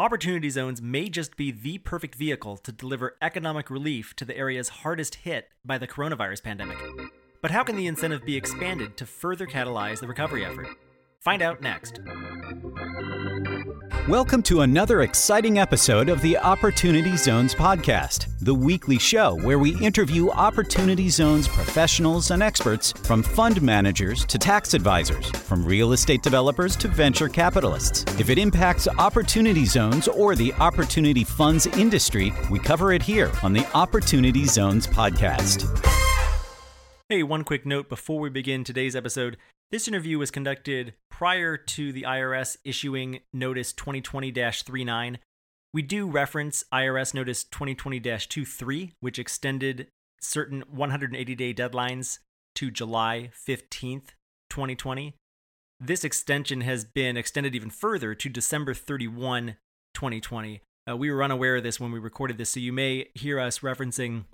Opportunity Zones may just be the perfect vehicle to deliver economic relief to the areas hardest hit by the coronavirus pandemic. But how can the incentive be expanded to further catalyze the recovery effort? Find out next. Welcome to another exciting episode of the Opportunity Zones podcast, the weekly show where we interview Opportunity Zones professionals and experts from fund managers to tax advisors, from real estate developers to venture capitalists. If it impacts Opportunity Zones or the Opportunity Funds industry, we cover it here on the Opportunity Zones podcast. Hey, one quick note before we begin today's episode. This interview was conducted prior to the IRS issuing Notice 2020 39. We do reference IRS Notice 2020 23, which extended certain 180 day deadlines to July 15th, 2020. This extension has been extended even further to December 31, 2020. Uh, we were unaware of this when we recorded this, so you may hear us referencing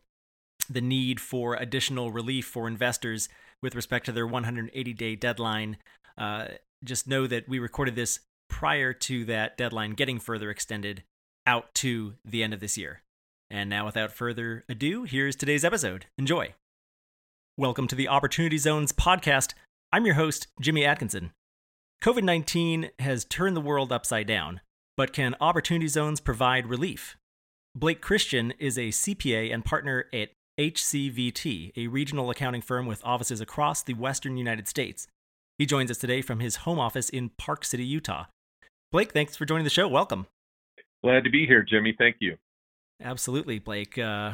the need for additional relief for investors with respect to their 180 day deadline. Uh, just know that we recorded this prior to that deadline getting further extended out to the end of this year. And now, without further ado, here's today's episode. Enjoy. Welcome to the Opportunity Zones podcast. I'm your host, Jimmy Atkinson. COVID 19 has turned the world upside down, but can Opportunity Zones provide relief? Blake Christian is a CPA and partner at HCVT, a regional accounting firm with offices across the western United States. He joins us today from his home office in Park City, Utah. Blake, thanks for joining the show. Welcome. Glad to be here, Jimmy. Thank you. Absolutely, Blake. Uh,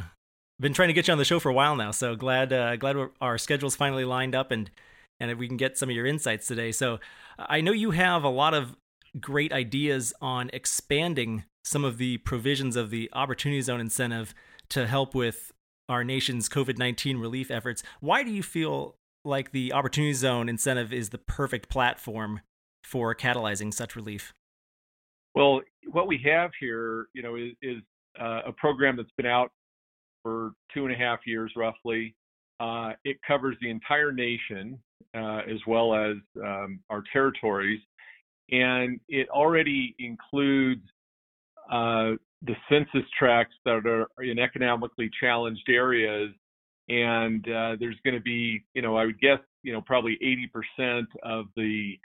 been trying to get you on the show for a while now, so glad uh, glad our schedules finally lined up and and we can get some of your insights today. So I know you have a lot of great ideas on expanding some of the provisions of the Opportunity Zone incentive to help with our nation's COVID 19 relief efforts. Why do you feel like the Opportunity Zone incentive is the perfect platform for catalyzing such relief? Well, what we have here, you know, is, is uh, a program that's been out for two and a half years roughly. Uh, it covers the entire nation uh, as well as um, our territories, and it already includes uh, the census tracts that are in economically challenged areas. And uh, there's going to be you know i would guess you know probably 80% of the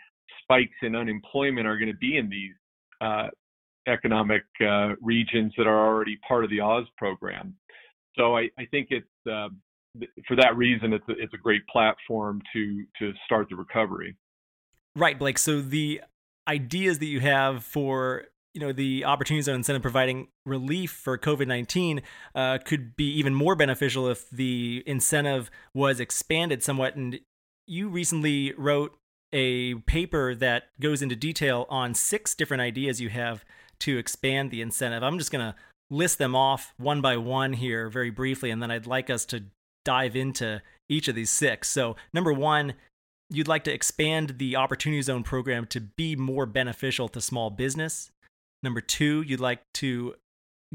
spikes in unemployment are going to be in these uh, economic uh, regions that are already part of the oz program. So i, I think it's uh, for that reason it's a, it's a great platform to to start the recovery. Right blake. So the ideas that you have for you know the opportunity zone incentive providing relief for COVID nineteen uh, could be even more beneficial if the incentive was expanded somewhat. And you recently wrote a paper that goes into detail on six different ideas you have to expand the incentive. I'm just going to list them off one by one here very briefly, and then I'd like us to dive into each of these six. So, number one, you'd like to expand the Opportunity Zone program to be more beneficial to small business. Number two, you'd like to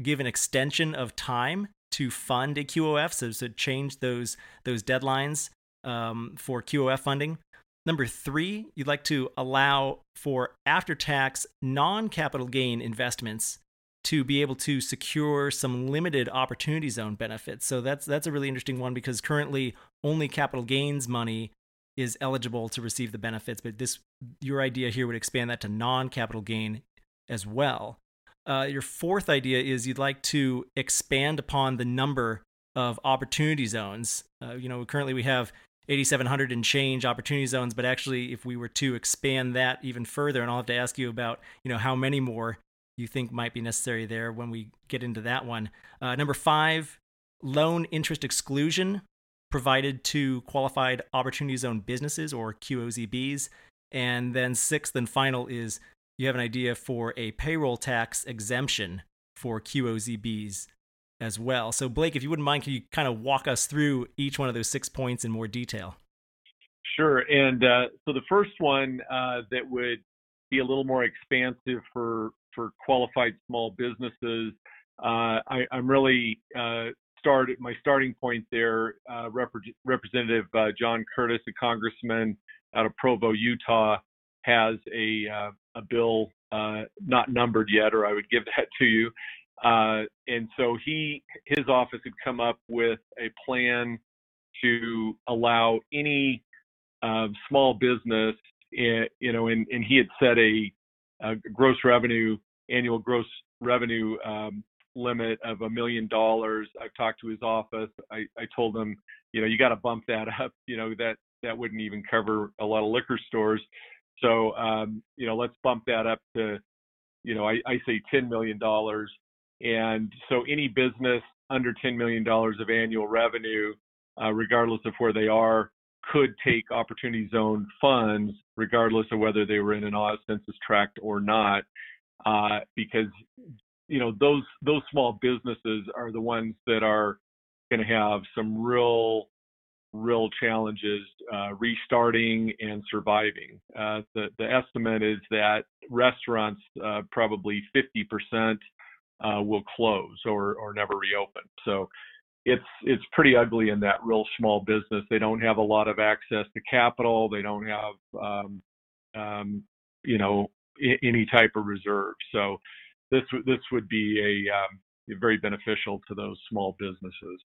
give an extension of time to fund a QOF, so to change those those deadlines um, for QOF funding. Number three, you'd like to allow for after-tax non-capital gain investments to be able to secure some limited opportunity zone benefits. So that's that's a really interesting one because currently only capital gains money is eligible to receive the benefits, but this your idea here would expand that to non-capital gain as well. Uh, your fourth idea is you'd like to expand upon the number of opportunity zones. Uh, you know, currently we have 8,700 and change opportunity zones, but actually, if we were to expand that even further, and I'll have to ask you about, you know, how many more you think might be necessary there when we get into that one. Uh, number five, loan interest exclusion provided to qualified opportunity zone businesses or QOZBs. And then sixth and final is you have an idea for a payroll tax exemption for QOZBs as well. So, Blake, if you wouldn't mind, can you kind of walk us through each one of those six points in more detail? Sure. And uh, so the first one uh, that would be a little more expansive for for qualified small businesses. Uh, I, am really uh, started my starting point there. Uh, Rep- Representative uh, John Curtis, a congressman out of Provo, Utah, has a uh, a bill uh, not numbered yet, or I would give that to you. Uh, and so he, his office had come up with a plan to allow any uh, small business, eh, you know, and, and he had set a, a gross revenue, annual gross revenue um, limit of a million dollars. I've talked to his office. I, I told him, you know, you got to bump that up. You know, that that wouldn't even cover a lot of liquor stores. So, um, you know, let's bump that up to, you know, I, I say $10 million. And so any business under $10 million of annual revenue, uh, regardless of where they are, could take Opportunity Zone funds, regardless of whether they were in an Oz census tract or not, uh, because you know those those small businesses are the ones that are going to have some real real challenges uh, restarting and surviving. Uh, the, the estimate is that restaurants, uh, probably 50% uh, will close or, or never reopen. So it's it's pretty ugly in that real small business. They don't have a lot of access to capital. They don't have um, um, you know I- any type of reserve. So this this would be a um, very beneficial to those small businesses.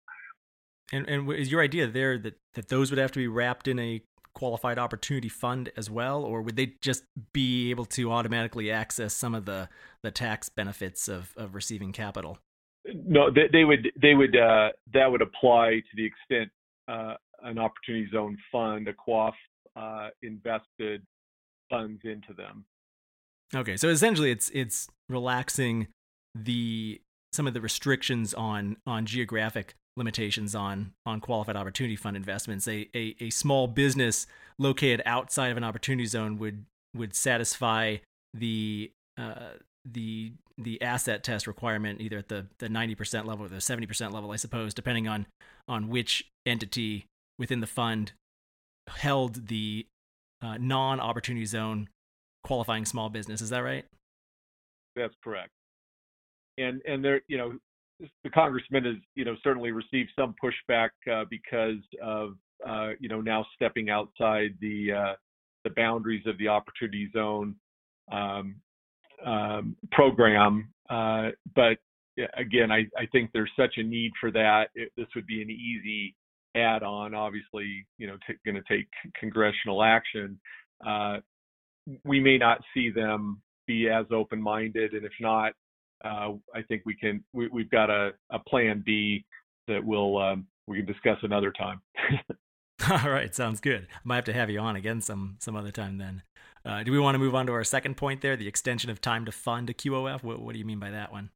And and is your idea there that that those would have to be wrapped in a qualified opportunity fund as well, or would they just be able to automatically access some of the the tax benefits of of receiving capital? No, they, they would they would uh, that would apply to the extent uh, an opportunity zone fund, a QOF, uh, invested funds into them. Okay, so essentially, it's it's relaxing the some of the restrictions on on geographic limitations on on qualified opportunity fund investments. A, a a small business located outside of an opportunity zone would would satisfy the uh, the the asset test requirement either at the the 90% level or the 70% level, I suppose, depending on on which entity within the fund held the uh, non opportunity zone qualifying small business. Is that right? That's correct. And and there, you know, the congressman has, you know, certainly received some pushback uh, because of, uh, you know, now stepping outside the uh, the boundaries of the opportunity zone um, um, program. Uh, but again, I, I think there's such a need for that. It, this would be an easy add-on. Obviously, you know, t- going to take congressional action. Uh, we may not see them be as open-minded, and if not, uh, I think we can. We, have got a, a plan B that we'll um, we can discuss another time. All right, sounds good. I might have to have you on again some some other time then. Uh, do we want to move on to our second point there, the extension of time to fund a QOF? What, what do you mean by that one?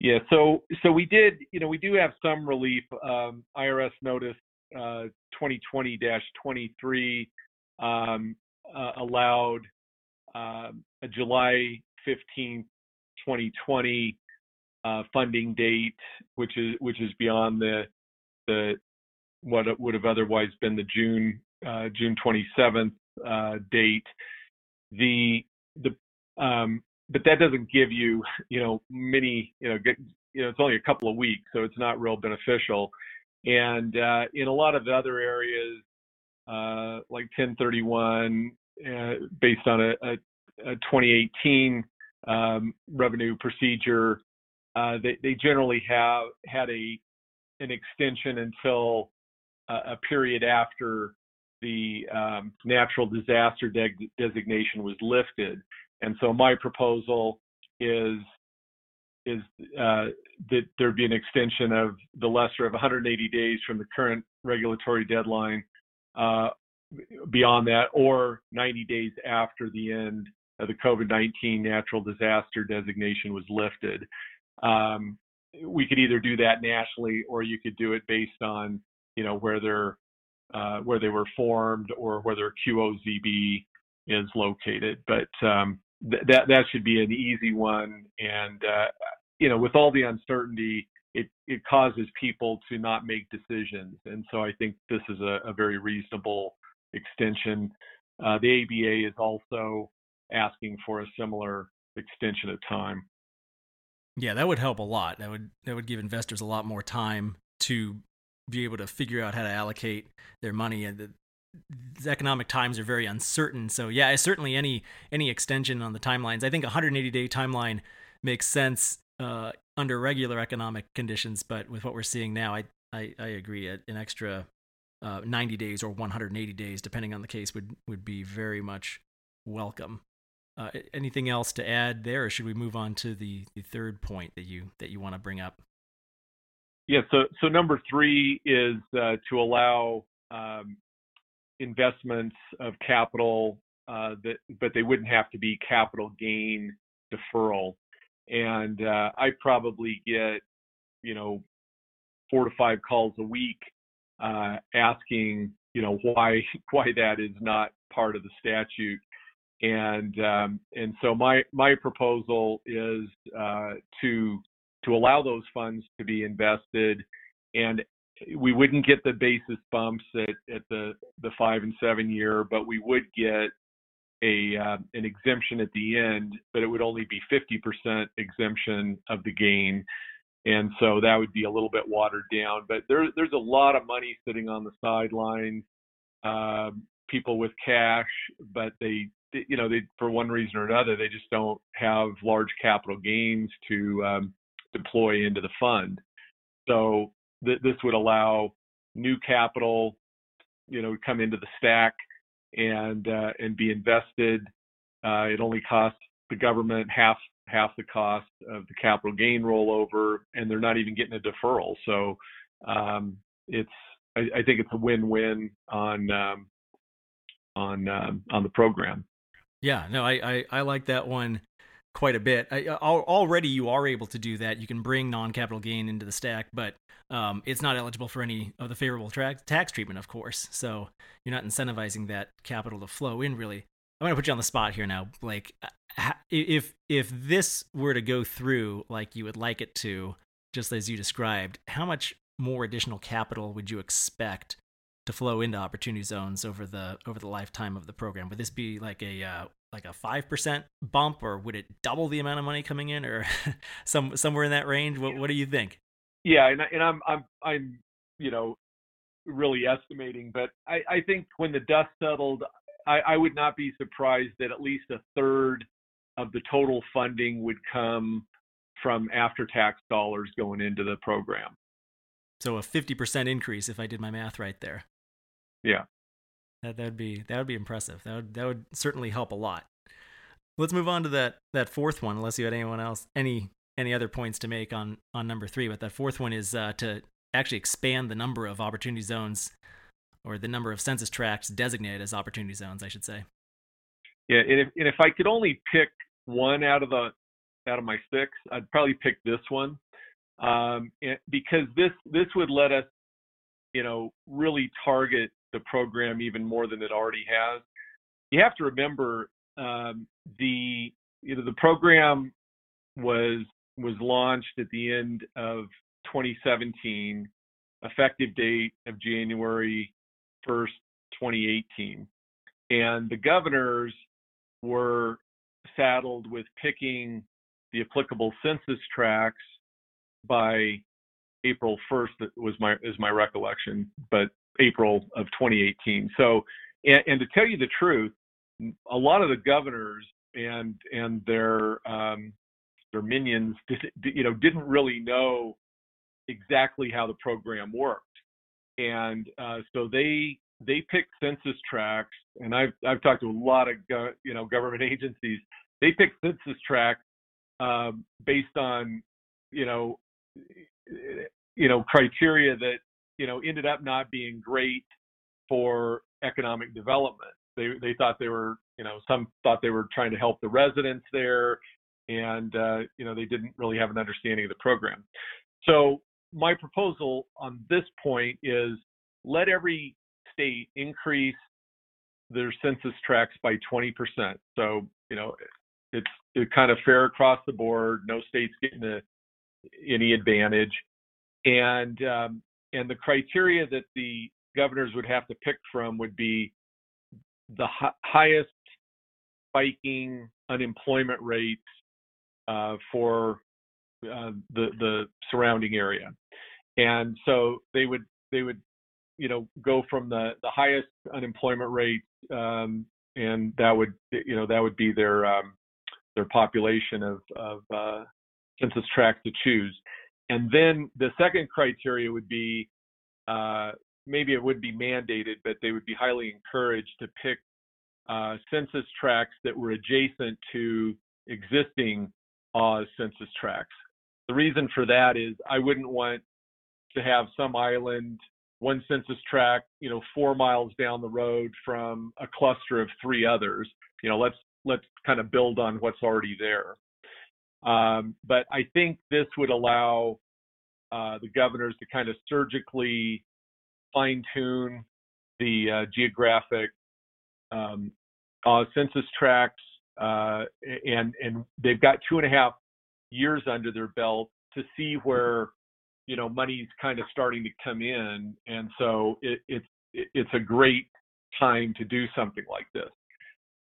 Yeah, so so we did, you know, we do have some relief. Um, IRS notice uh, 2020-23 um, uh, allowed um, a July 15th 2020 uh, funding date, which is which is beyond the the what would have otherwise been the June uh, June 27th uh, date. The the um, but that doesn't give you you know many you know get, you know it's only a couple of weeks, so it's not real beneficial. And uh, in a lot of the other areas, uh, like 1031, uh, based on a, a, a 2018 um, revenue procedure, uh, they, they generally have had a an extension until a period after the um, natural disaster de- designation was lifted. And so my proposal is is uh, that there be an extension of the lesser of 180 days from the current regulatory deadline uh, beyond that, or 90 days after the end of the COVID-19 natural disaster designation was lifted. Um, we could either do that nationally, or you could do it based on you know where they're uh, where they were formed or where their QOZB is located. But um, th- that that should be an easy one. And uh, you know, with all the uncertainty, it it causes people to not make decisions. And so I think this is a, a very reasonable extension. Uh, the ABA is also asking for a similar extension of time. Yeah, that would help a lot. That would that would give investors a lot more time to be able to figure out how to allocate their money and the economic times are very uncertain. So yeah, certainly any any extension on the timelines. I think 180 day timeline makes sense uh, under regular economic conditions, but with what we're seeing now, I I, I agree. An extra uh, 90 days or 180 days, depending on the case, would would be very much welcome. Uh, anything else to add there, or should we move on to the, the third point that you that you want to bring up? Yeah. So so number three is uh, to allow um, investments of capital uh, that, but they wouldn't have to be capital gain deferral. And uh, I probably get, you know, four to five calls a week uh, asking, you know, why why that is not part of the statute. And um, and so my my proposal is uh, to to allow those funds to be invested, and we wouldn't get the basis bumps at, at the the five and seven year, but we would get a uh, an exemption at the end, but it would only be 50% exemption of the gain and so that would be a little bit watered down. But there, there's a lot of money sitting on the sidelines, uh, people with cash, but they, you know, they for one reason or another, they just don't have large capital gains to um, deploy into the fund. So th- this would allow new capital, you know, come into the stack and uh, and be invested. Uh, it only costs the government half half the cost of the capital gain rollover, and they're not even getting a deferral. So um, it's I, I, think it's a win-win on um, on um, on the program. Yeah, no, I, I, I like that one quite a bit. I, already, you are able to do that. You can bring non-capital gain into the stack, but um, it's not eligible for any of the favorable tra- tax treatment, of course. So you're not incentivizing that capital to flow in. Really, I'm going to put you on the spot here now, Blake if if this were to go through like you would like it to, just as you described, how much more additional capital would you expect to flow into opportunity zones over the over the lifetime of the program? Would this be like a uh, like a five percent bump, or would it double the amount of money coming in, or some somewhere in that range? What what do you think? Yeah, and, and I'm I'm I'm you know really estimating, but I, I think when the dust settled, I, I would not be surprised that at least a third of the total funding would come from after tax dollars going into the program. So a 50% increase if I did my math right there. Yeah. That that would be that would be impressive. That would that would certainly help a lot. Let's move on to that that fourth one unless you had anyone else any any other points to make on on number 3, but that fourth one is uh, to actually expand the number of opportunity zones or the number of census tracts designated as opportunity zones, I should say. Yeah, and if, and if I could only pick one out of the out of my six, I'd probably pick this one um, because this this would let us, you know, really target the program even more than it already has. You have to remember um, the you know the program was was launched at the end of 2017, effective date of January 1st, 2018, and the governors were saddled with picking the applicable census tracts by April 1st That was my is my recollection, but April of 2018. So, and, and, to tell you the truth, a lot of the governors and and their um, their minions, you know, didn't really know exactly how the program worked, and uh, so they they pick census tracts, and I've I've talked to a lot of go, you know government agencies. They pick census tracts um, based on you know you know criteria that you know ended up not being great for economic development. They they thought they were you know some thought they were trying to help the residents there, and uh, you know they didn't really have an understanding of the program. So my proposal on this point is let every state increase their census tracts by 20%. So, you know, it's, it's kind of fair across the board. No state's getting a, any advantage. And, um, and the criteria that the governors would have to pick from would be the hi- highest spiking unemployment rates uh, for uh, the the surrounding area, and so they would they would you know, go from the the highest unemployment rate, um, and that would, you know, that would be their um, their population of of uh, census tract to choose. And then the second criteria would be uh, maybe it would be mandated, but they would be highly encouraged to pick uh, census tracts that were adjacent to existing Oz census tracts. The reason for that is I wouldn't want to have some island, one census tract, you know, four miles down the road from a cluster of three others. You know, let's let's kind of build on what's already there. Um, but I think this would allow uh, the governors to kind of surgically fine tune the uh, geographic um, uh, census tracts, uh, and and they've got two and a half years under their belt to see where you know money's kind of starting to come in, and so it, it's it's a great time to do something like this.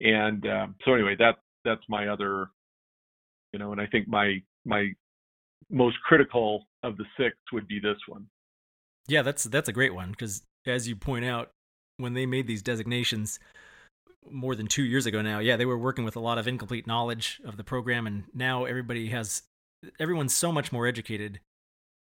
And um, so anyway, that's that's my other, you know, and I think my my most critical of the six would be this one. Yeah, that's that's a great one because as you point out, when they made these designations more than two years ago now, yeah, they were working with a lot of incomplete knowledge of the program, and now everybody has everyone's so much more educated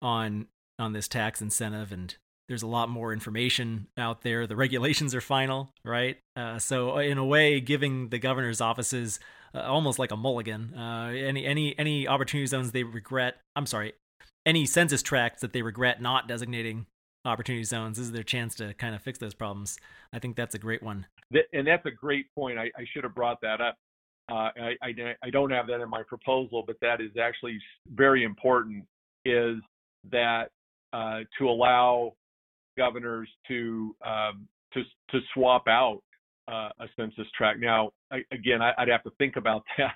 on on this tax incentive and there's a lot more information out there. The regulations are final, right? Uh, so uh, in a way, giving the governor's offices uh, almost like a mulligan. Uh, any any any opportunity zones they regret. I'm sorry, any census tracts that they regret not designating opportunity zones. This is their chance to kind of fix those problems. I think that's a great one. And that's a great point. I, I should have brought that up. Uh, I, I, I don't have that in my proposal, but that is actually very important. Is that uh, to allow governors to um, to to swap out uh, a census tract. Now, I, again, I, would have to think about that.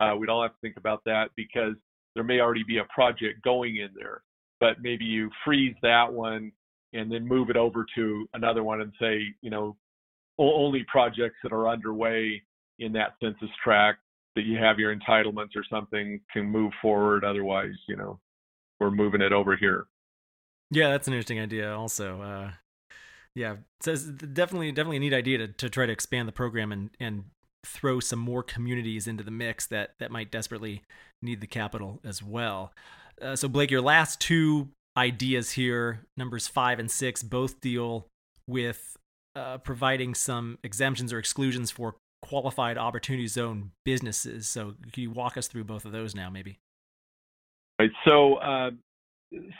Uh, we'd all have to think about that because there may already be a project going in there, but maybe you freeze that one and then move it over to another one and say, you know, only projects that are underway in that census tract that you have your entitlements or something can move forward. Otherwise, you know, we're moving it over here. Yeah, that's an interesting idea. Also, uh, yeah, it's definitely definitely a neat idea to to try to expand the program and and throw some more communities into the mix that that might desperately need the capital as well. Uh, so Blake, your last two ideas here, numbers five and six, both deal with uh, providing some exemptions or exclusions for qualified opportunity zone businesses. So can you walk us through both of those now, maybe? Right. So uh,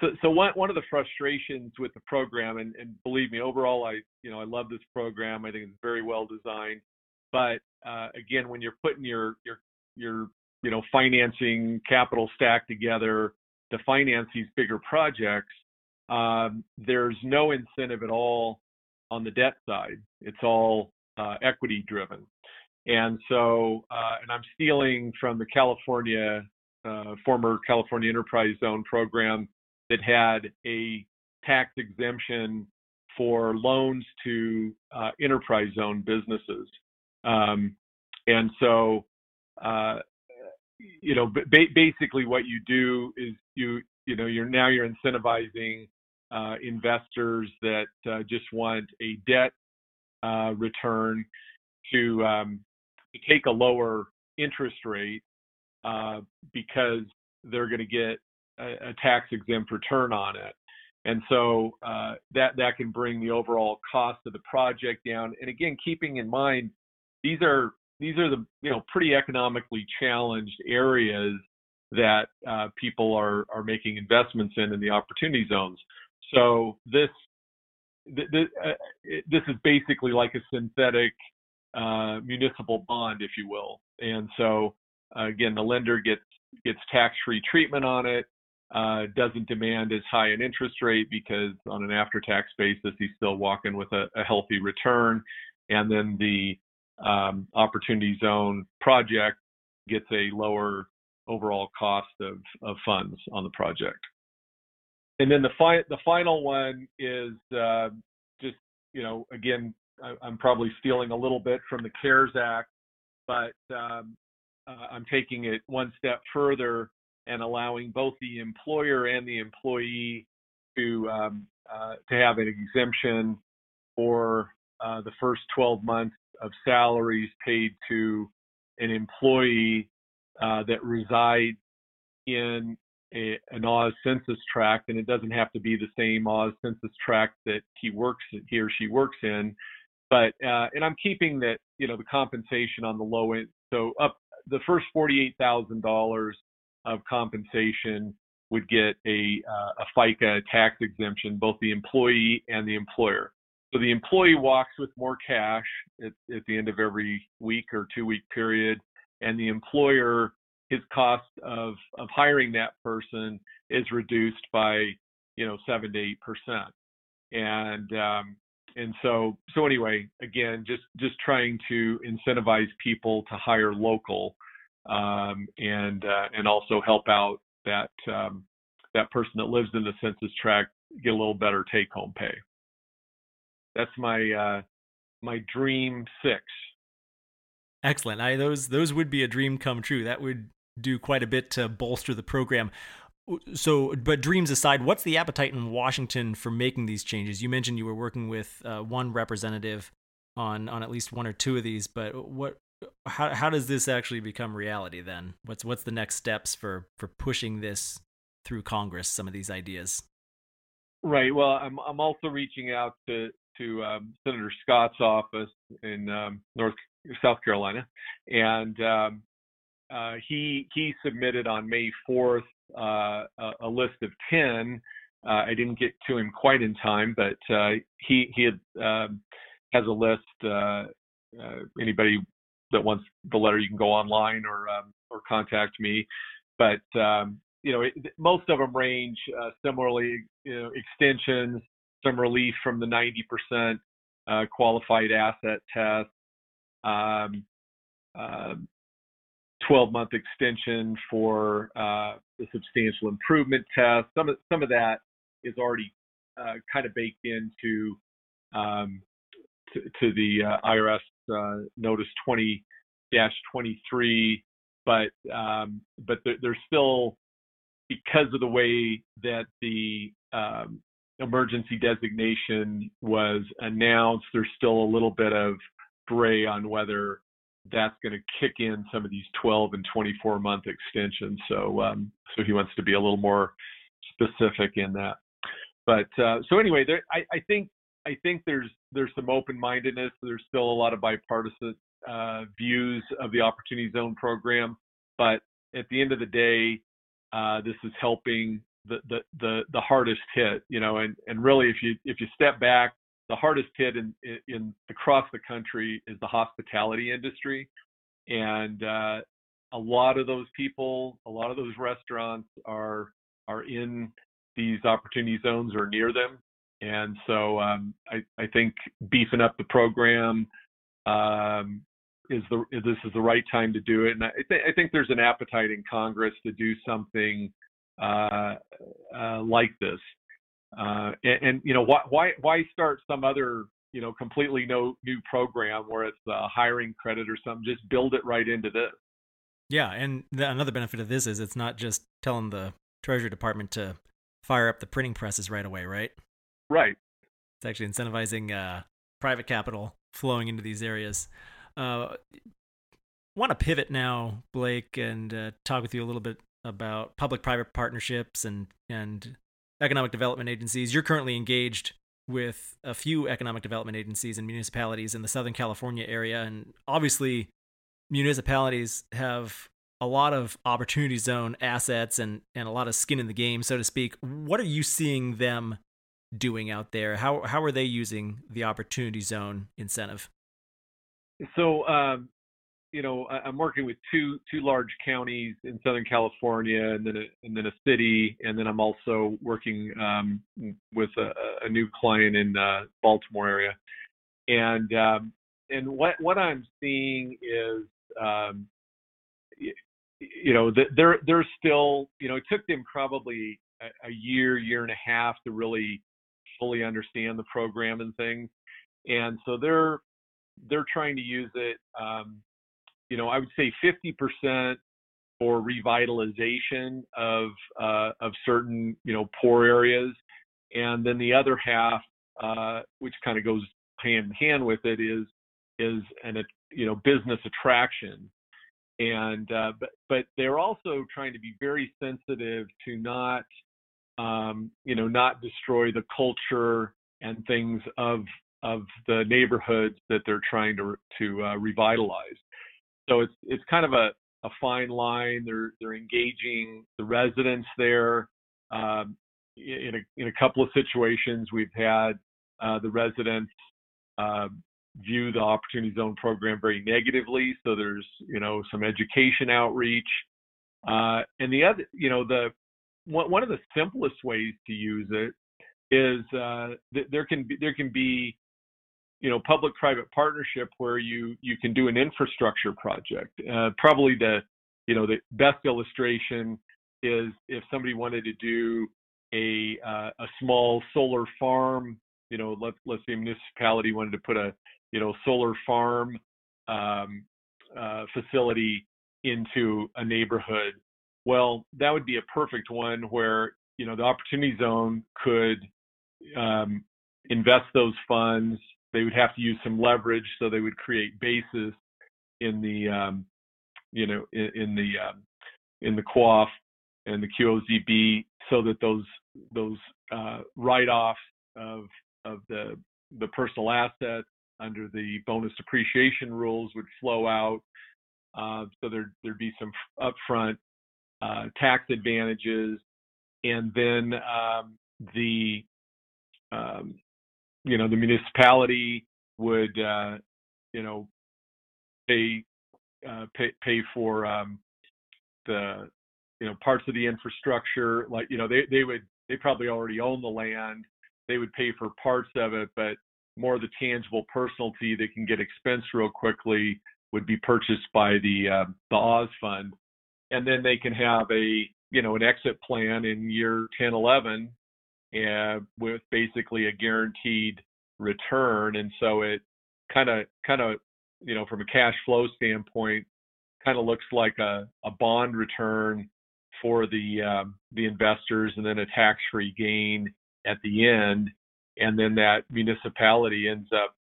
so, so one one of the frustrations with the program, and, and believe me, overall, I you know I love this program. I think it's very well designed. But uh, again, when you're putting your your your you know financing capital stack together to finance these bigger projects, um, there's no incentive at all on the debt side. It's all uh, equity driven. And so, uh, and I'm stealing from the California, uh, former California Enterprise Zone program that had a tax exemption for loans to uh, enterprise zone businesses. Um, and so, uh, you know, ba- basically what you do is you, you know, you're now you're incentivizing uh, investors that uh, just want a debt uh, return to, um, to take a lower interest rate uh, because they're going to get a, a tax exempt return on it. And so uh, that that can bring the overall cost of the project down. And again, keeping in mind these are these are the you know pretty economically challenged areas that uh, people are are making investments in in the opportunity zones. So this this, uh, this is basically like a synthetic uh, municipal bond, if you will. And so again, the lender gets gets tax-free treatment on it uh, doesn't demand as high an interest rate because on an after-tax basis, he's still walking with a, a healthy return. And then the um, opportunity zone project gets a lower overall cost of, of funds on the project. And then the, fi- the final one is uh, just, you know, again, I, am probably stealing a little bit from the CARES Act, but um, uh, I'm taking it one step further and allowing both the employer and the employee to um, uh, to have an exemption for uh, the first 12 months of salaries paid to an employee uh, that resides in a, an Oz census tract, and it doesn't have to be the same Oz census tract that he works he or she works in. But uh, and I'm keeping that you know the compensation on the low end, so up the first forty-eight thousand dollars of compensation would get a uh, a FICA tax exemption, both the employee and the employer. So the employee walks with more cash at, at the end of every week or two week period, and the employer his cost of of hiring that person is reduced by you know seven to eight percent and um, and so so anyway again just just trying to incentivize people to hire local um, and uh, and also help out that um, that person that lives in the census tract get a little better take home pay that's my uh, my dream six Excellent. I those those would be a dream come true. That would do quite a bit to bolster the program. So, but dreams aside, what's the appetite in Washington for making these changes? You mentioned you were working with uh, one representative on on at least one or two of these, but what how how does this actually become reality then? What's what's the next steps for for pushing this through Congress? Some of these ideas. Right. Well, I'm I'm also reaching out to to um, Senator Scott's office in um, North South Carolina, and um, uh, he he submitted on May 4th uh, a, a, list of 10. Uh, I didn't get to him quite in time, but uh, he he had, um, has a list. Uh, uh, anybody that wants the letter, you can go online or um, or contact me. But um, you know, it, most of them range similarly. You know, extensions, some relief from the 90% qualified asset test. Um, uh, 12 month extension for uh, the substantial improvement test. Some of some of that is already uh, kind of baked into um, to, to, the uh, IRS uh, notice 20-23, but um, but there, there's still because of the way that the um, emergency designation was announced, there's still a little bit of gray on whether that's going to kick in some of these 12 and 24 month extensions. So um, so he wants to be a little more specific in that. But uh, so anyway, there, I, I, think I think there's there's some open mindedness. There's still a lot of bipartisan uh, views of the Opportunity Zone program, but at the end of the day, uh, this is helping the, the the the hardest hit. You know, and and really, if you if you step back the hardest hit in, in across the country is the hospitality industry, and uh, a lot of those people, a lot of those restaurants are are in these opportunity zones or near them, and so um, I, I think beefing up the program um, is the this is the right time to do it, and I, th- I think there's an appetite in Congress to do something uh, uh, like this. Uh, and, and, you know why why why start some other you know completely no new program where it's a hiring credit or something? Just build it right into this. Yeah, and the, another benefit of this is it's not just telling the Treasury Department to fire up the printing presses right away, right? Right. It's actually incentivizing uh, private capital flowing into these areas. Uh, want to pivot now, Blake, and uh, talk with you a little bit about public-private partnerships and and economic development agencies. You're currently engaged with a few economic development agencies and municipalities in the Southern California area. And obviously, municipalities have a lot of opportunity zone assets and, and a lot of skin in the game, so to speak. What are you seeing them doing out there? How, how are they using the opportunity zone incentive? So, um, you know, I'm working with two two large counties in Southern California, and then a, and then a city, and then I'm also working um, with a, a, new client in uh, Baltimore area. And um, and what what I'm seeing is, um, you, you know, they're they're still, you know, it took them probably a year, year and a half to really fully understand the program and things, and so they're they're trying to use it. Um, you know, I would say 50% for revitalization of uh, of certain you know poor areas, and then the other half, uh, which kind of goes hand in hand with it, is is an you know business attraction, and uh, but but they're also trying to be very sensitive to not um, you know not destroy the culture and things of of the neighborhoods that they're trying to to uh, revitalize. So it's it's kind of a, a fine line. They're they're engaging the residents there. Um, in a in a couple of situations, we've had uh, the residents uh, view the Opportunity Zone program very negatively. So there's you know some education outreach, uh, and the other you know the one of the simplest ways to use it is uh, th- there can be there can be you know public-private partnership where you you can do an infrastructure project. Uh, probably the you know the best illustration is if somebody wanted to do a uh, a small solar farm. You know, let's let's say a municipality wanted to put a you know solar farm um, uh, facility into a neighborhood. Well, that would be a perfect one where you know the opportunity zone could um, invest those funds they would have to use some leverage, so they would create basis in the um, you know in, in the um, in the QOF and the QOZB, so that those those uh, write-offs of of the the personal assets under the bonus depreciation rules would flow out. Uh, so there there'd be some upfront uh, tax advantages, and then um, the um, you know the municipality would uh, you know pay uh, pay pay for um, the you know parts of the infrastructure like you know they they would they probably already own the land. They would pay for parts of it but more of the tangible personalty that can get expensed real quickly would be purchased by the uh, the Oz fund and then they can have a you know an exit plan in year 10 11 and with basically a guaranteed return. And so it kind of kind of you know from a cash flow standpoint kind of looks like a, a bond return for the um, the investors and then a tax-free gain at the end and then that municipality ends up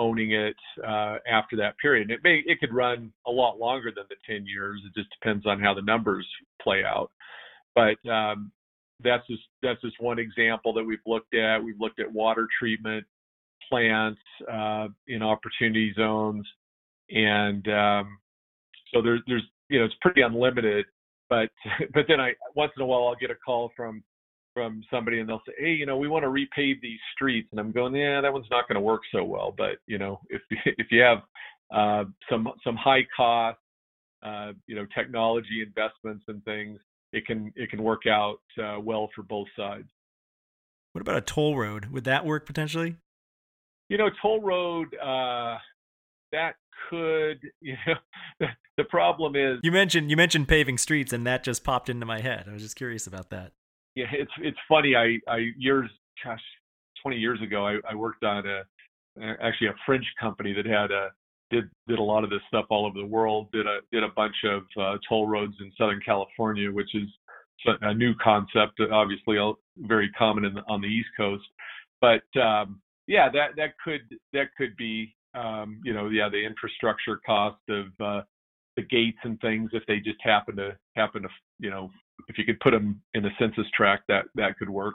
owning it uh, after that period. And it may it could run a lot longer than the 10 years. It just depends on how the numbers play out. But um, that's just that's just one example that we've looked at. We've looked at water treatment plants uh, in opportunity zones, and um, so there's there's you know it's pretty unlimited. But but then I once in a while I'll get a call from from somebody and they'll say, hey, you know, we want to repave these streets, and I'm going, yeah, that one's not going to work so well. But you know, if if you have uh, some some high cost, uh, you know, technology investments and things, it can it can work out uh, well for both sides. What about a toll road? Would that work potentially? You know, toll road uh, that could. You know, the problem is you mentioned you mentioned paving streets, and that just popped into my head. I was just curious about that. Yeah, it's it's funny. I I years, gosh, twenty years ago, I, I worked on a actually a French company that had a did did a lot of this stuff all over the world. Did a did a bunch of uh, toll roads in Southern California, which is a new concept, obviously very common the, on the East Coast. But um, yeah, that that could that could be um, you know yeah the infrastructure cost of uh, the gates and things if they just happen to happen to you know if you could put them in a census tract that that could work.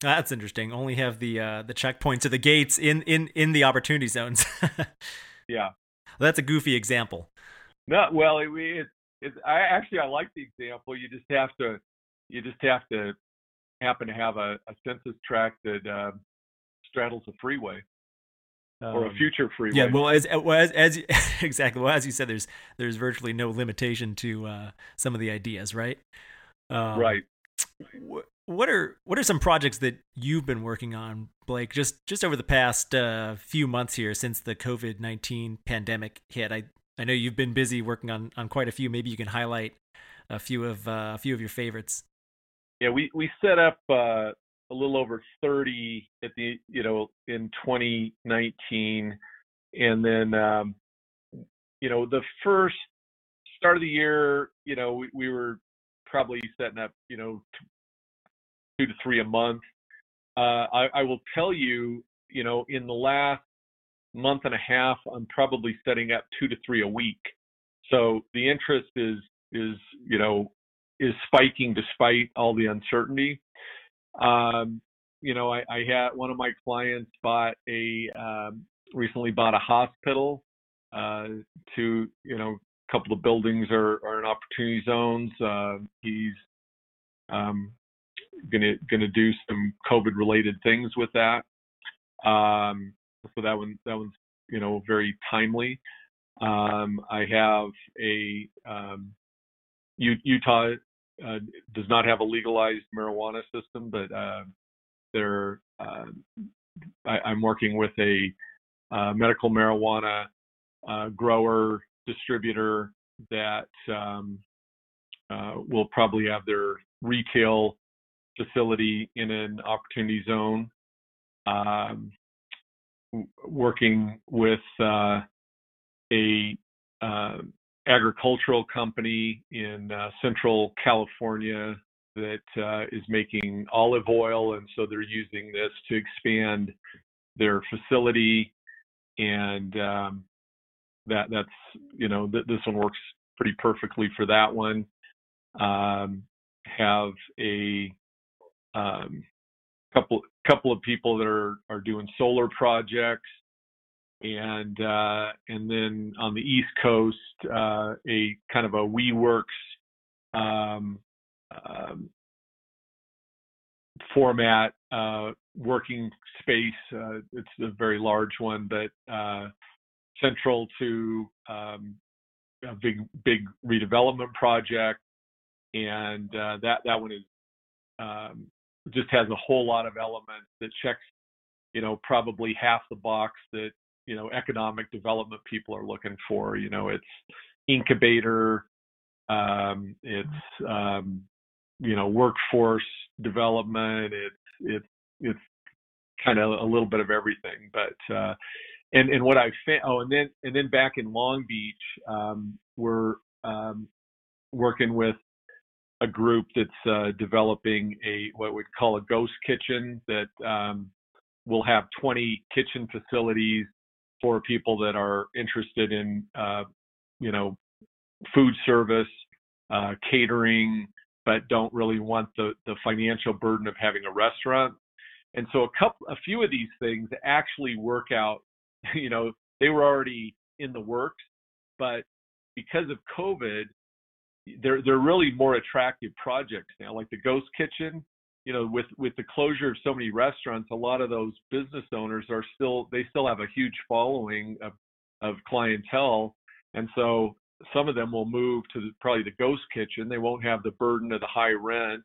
That's interesting. Only have the uh, the checkpoints or the gates in in in the opportunity zones. yeah, that's a goofy example. No, well, it, it, it, I actually I like the example. You just have to you just have to happen to have a, a census tract that uh, straddles a freeway or a um, future freeway. Yeah, well, as well, as, as exactly well as you said, there's there's virtually no limitation to uh, some of the ideas, right? Um, right. What are what are some projects that you've been working on, Blake? Just just over the past uh, few months here, since the COVID nineteen pandemic hit, I I know you've been busy working on on quite a few. Maybe you can highlight a few of uh, a few of your favorites. Yeah, we we set up uh, a little over 30 at the you know in 2019 and then um, you know the first start of the year you know we, we were probably setting up you know two to three a month uh, I, I will tell you, you know, in the last month and a half, I'm probably setting up two to three a week. So the interest is is you know is spiking despite all the uncertainty. Um, you know, I, I, had one of my clients bought a um, recently bought a hospital uh, to you know a couple of buildings are, are in opportunity zones. Uh, he's um, gonna gonna do some COVID related things with that. Um, so that one that one's you know very timely. Um, I have a um, Utah uh, does not have a legalized marijuana system, but uh, they're uh, I, am working with a uh, medical marijuana uh, grower distributor that um, uh, will probably have their retail facility in an opportunity zone. Um, working with a agricultural company in uh, central California that uh, is making olive oil, and so they're using this to expand their facility, and um, that that's you know th- this one works pretty perfectly for that one. Um, have a um, couple couple of people that are are doing solar projects and uh, and then on the East Coast, uh, a kind of a WeWorks um, um, format uh, working space. Uh, it's a very large one, but uh, central to um, a big big redevelopment project, and uh, that that one is um, just has a whole lot of elements that checks you know probably half the box that you know economic development people are looking for you know it's incubator um, it's um, you know workforce development it's it's it's kind of a little bit of everything but uh, and and what i found oh and then and then back in long beach um, we're um, working with a group that's uh, developing a what we'd call a ghost kitchen that um, will have 20 kitchen facilities for people that are interested in, uh, you know, food service, uh, catering, but don't really want the the financial burden of having a restaurant. And so a couple, a few of these things actually work out. You know, they were already in the works, but because of COVID, they're they're really more attractive projects now. Like the Ghost Kitchen, you know, with with the closure of so many restaurants, a lot of those business owners are still they still have a huge following of of clientele, and so some of them will move to the, probably the ghost kitchen. They won't have the burden of the high rent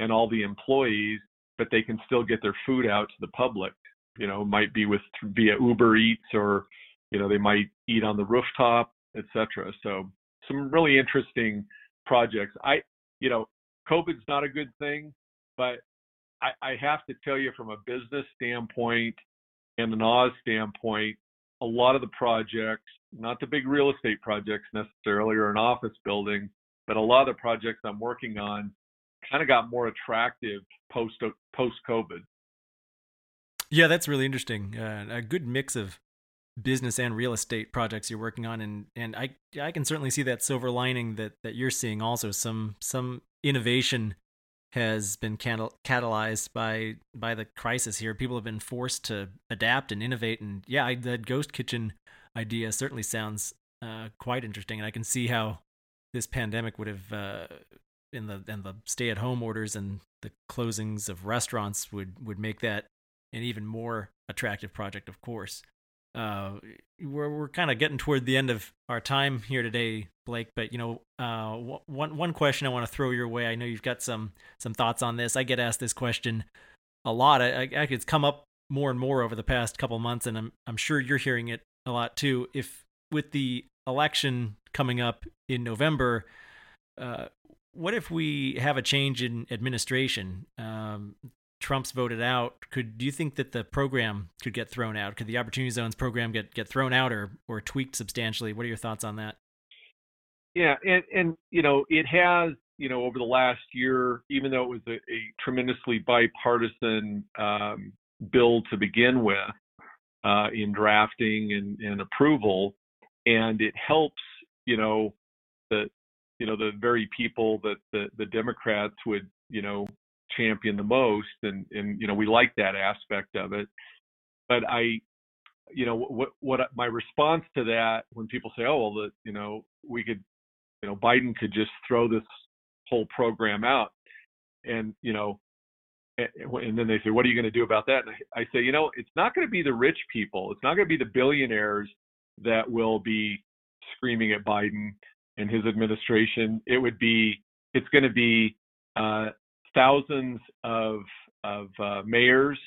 and all the employees, but they can still get their food out to the public. You know, might be with via Uber Eats or you know they might eat on the rooftop, etc. So some really interesting projects. I you know, COVID's not a good thing but I, I have to tell you from a business standpoint and an Oz standpoint, a lot of the projects, not the big real estate projects necessarily or an office building, but a lot of the projects I'm working on kind of got more attractive post post COVID. Yeah, that's really interesting. Uh, a good mix of business and real estate projects you're working on, and and I I can certainly see that silver lining that that you're seeing also some some innovation has been catalyzed by by the crisis here. People have been forced to adapt and innovate, and yeah, that ghost kitchen idea certainly sounds uh, quite interesting, and I can see how this pandemic would have uh, in the and the stay at home orders and the closings of restaurants would would make that an even more attractive project, of course uh, we're we're kind of getting toward the end of our time here today, Blake. But you know, uh, one one question I want to throw your way. I know you've got some some thoughts on this. I get asked this question a lot. I, I, it's come up more and more over the past couple months, and I'm I'm sure you're hearing it a lot too. If with the election coming up in November, uh, what if we have a change in administration? Um, Trump's voted out, could do you think that the program could get thrown out? Could the Opportunity Zones program get get thrown out or or tweaked substantially? What are your thoughts on that? Yeah, and and you know it has you know, over the last year, even though it was a, a tremendously bipartisan um, bill to begin with uh, in drafting and, and approval, and it helps, you know, the you know the very people that the, the Democrats would you know champion the most, and and you know we like that aspect of it. But I, you know, what what my response to that when people say, oh well, that you know we could, you know, Biden could just throw this whole program out, and you know. And then they say, "What are you going to do about that?" And I say, "You know, it's not going to be the rich people. It's not going to be the billionaires that will be screaming at Biden and his administration. It would be, it's going to be uh, thousands of of uh, mayors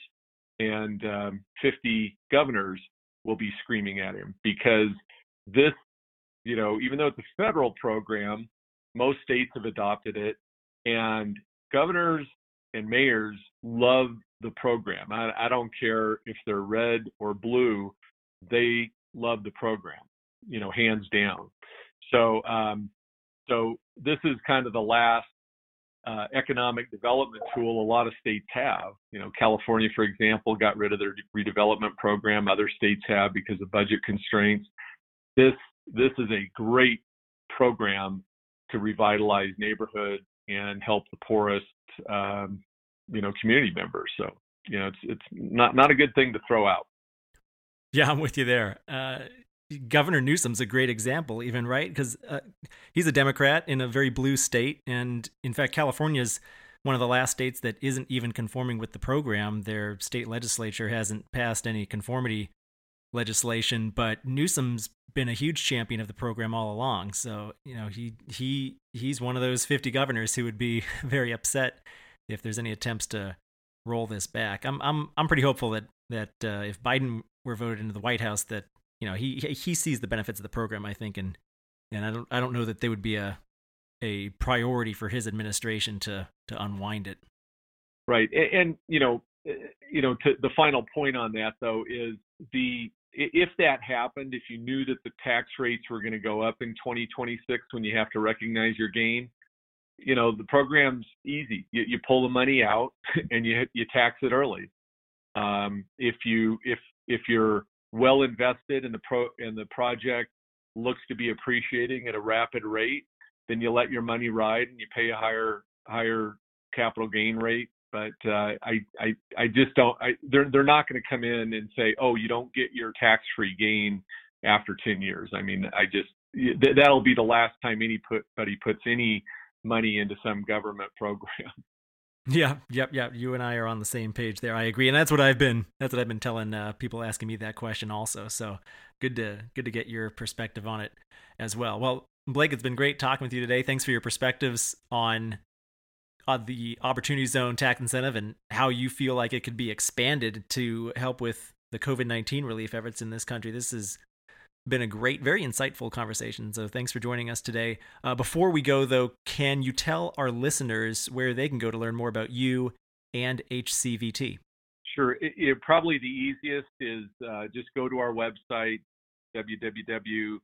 and um, 50 governors will be screaming at him because this, you know, even though it's a federal program, most states have adopted it, and governors and mayors love the program. I, I don't care if they're red or blue, they love the program, you know, hands down. So, um, so this is kind of the last uh, economic development tool a lot of states have. You know, California, for example, got rid of their redevelopment program. Other states have because of budget constraints. This this is a great program to revitalize neighborhoods and help the poorest, um, you know, community members. So, you know, it's it's not not a good thing to throw out. Yeah, I'm with you there. Uh, Governor Newsom's a great example, even right, because uh, he's a Democrat in a very blue state, and in fact, California's one of the last states that isn't even conforming with the program. Their state legislature hasn't passed any conformity legislation, but Newsom's been a huge champion of the program all along. So you know he he he's one of those 50 governors who would be very upset if there's any attempts to roll this back. I'm I'm I'm pretty hopeful that that uh, if Biden were voted into the White House, that you know he he sees the benefits of the program i think and and i don't i don't know that they would be a a priority for his administration to to unwind it. Right. And, and you know eh, you know to, the final point on that though is the if that happened if you knew that the tax rates were going to go up in 2026 when you have to recognize your gain you know the program's easy. You, you pull the money out and you you tax it early. Um, if you if if you're well invested and the pro and the project looks to be appreciating at a rapid rate, then you let your money ride and you pay a higher higher capital gain rate. But uh, I I I just don't. I, they're they're not going to come in and say, oh, you don't get your tax free gain after 10 years. I mean, I just that'll be the last time anybody put, puts any money into some government program. Yeah, yep, yep. You and I are on the same page there. I agree, and that's what I've been. That's what I've been telling uh, people asking me that question also. So good to good to get your perspective on it as well. Well, Blake, it's been great talking with you today. Thanks for your perspectives on on the opportunity zone tax incentive and how you feel like it could be expanded to help with the COVID nineteen relief efforts in this country. This is been a great, very insightful conversation. So thanks for joining us today. Uh, before we go, though, can you tell our listeners where they can go to learn more about you and HCVT? Sure. It, it, probably the easiest is uh, just go to our website, www.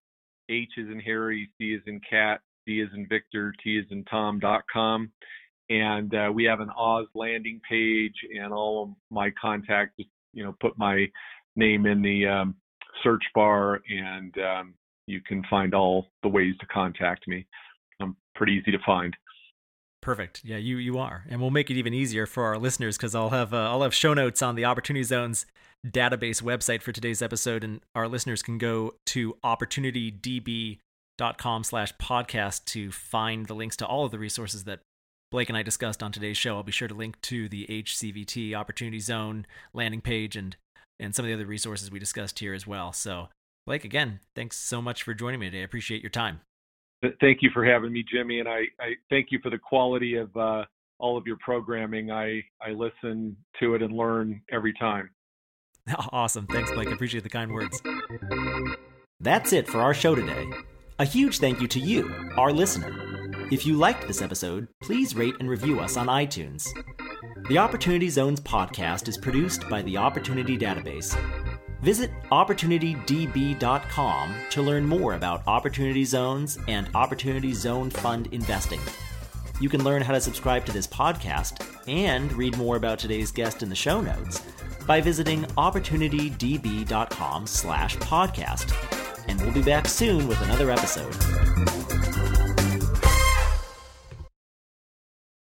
H is in Harry, C is in cat, V is in Victor, T is in Tom.com. And uh, we have an Oz landing page and all of my contacts, you know, put my name in the um, search bar and um, you can find all the ways to contact me. I'm pretty easy to find. Perfect. Yeah, you you are, and we'll make it even easier for our listeners because I'll have uh, I'll have show notes on the Opportunity Zones database website for today's episode, and our listeners can go to opportunitydb.com slash podcast to find the links to all of the resources that Blake and I discussed on today's show. I'll be sure to link to the HCVT Opportunity Zone landing page and and some of the other resources we discussed here as well. So, Blake, again, thanks so much for joining me today. I appreciate your time. Thank you for having me, Jimmy, and I, I thank you for the quality of uh, all of your programming. I, I listen to it and learn every time. Awesome. Thanks, Blake. I appreciate the kind words. That's it for our show today. A huge thank you to you, our listener. If you liked this episode, please rate and review us on iTunes. The Opportunity Zones podcast is produced by the Opportunity Database. Visit OpportunityDB.com to learn more about Opportunity Zones and Opportunity Zone Fund investing. You can learn how to subscribe to this podcast and read more about today's guest in the show notes by visiting opportunitydb.com slash podcast. And we'll be back soon with another episode.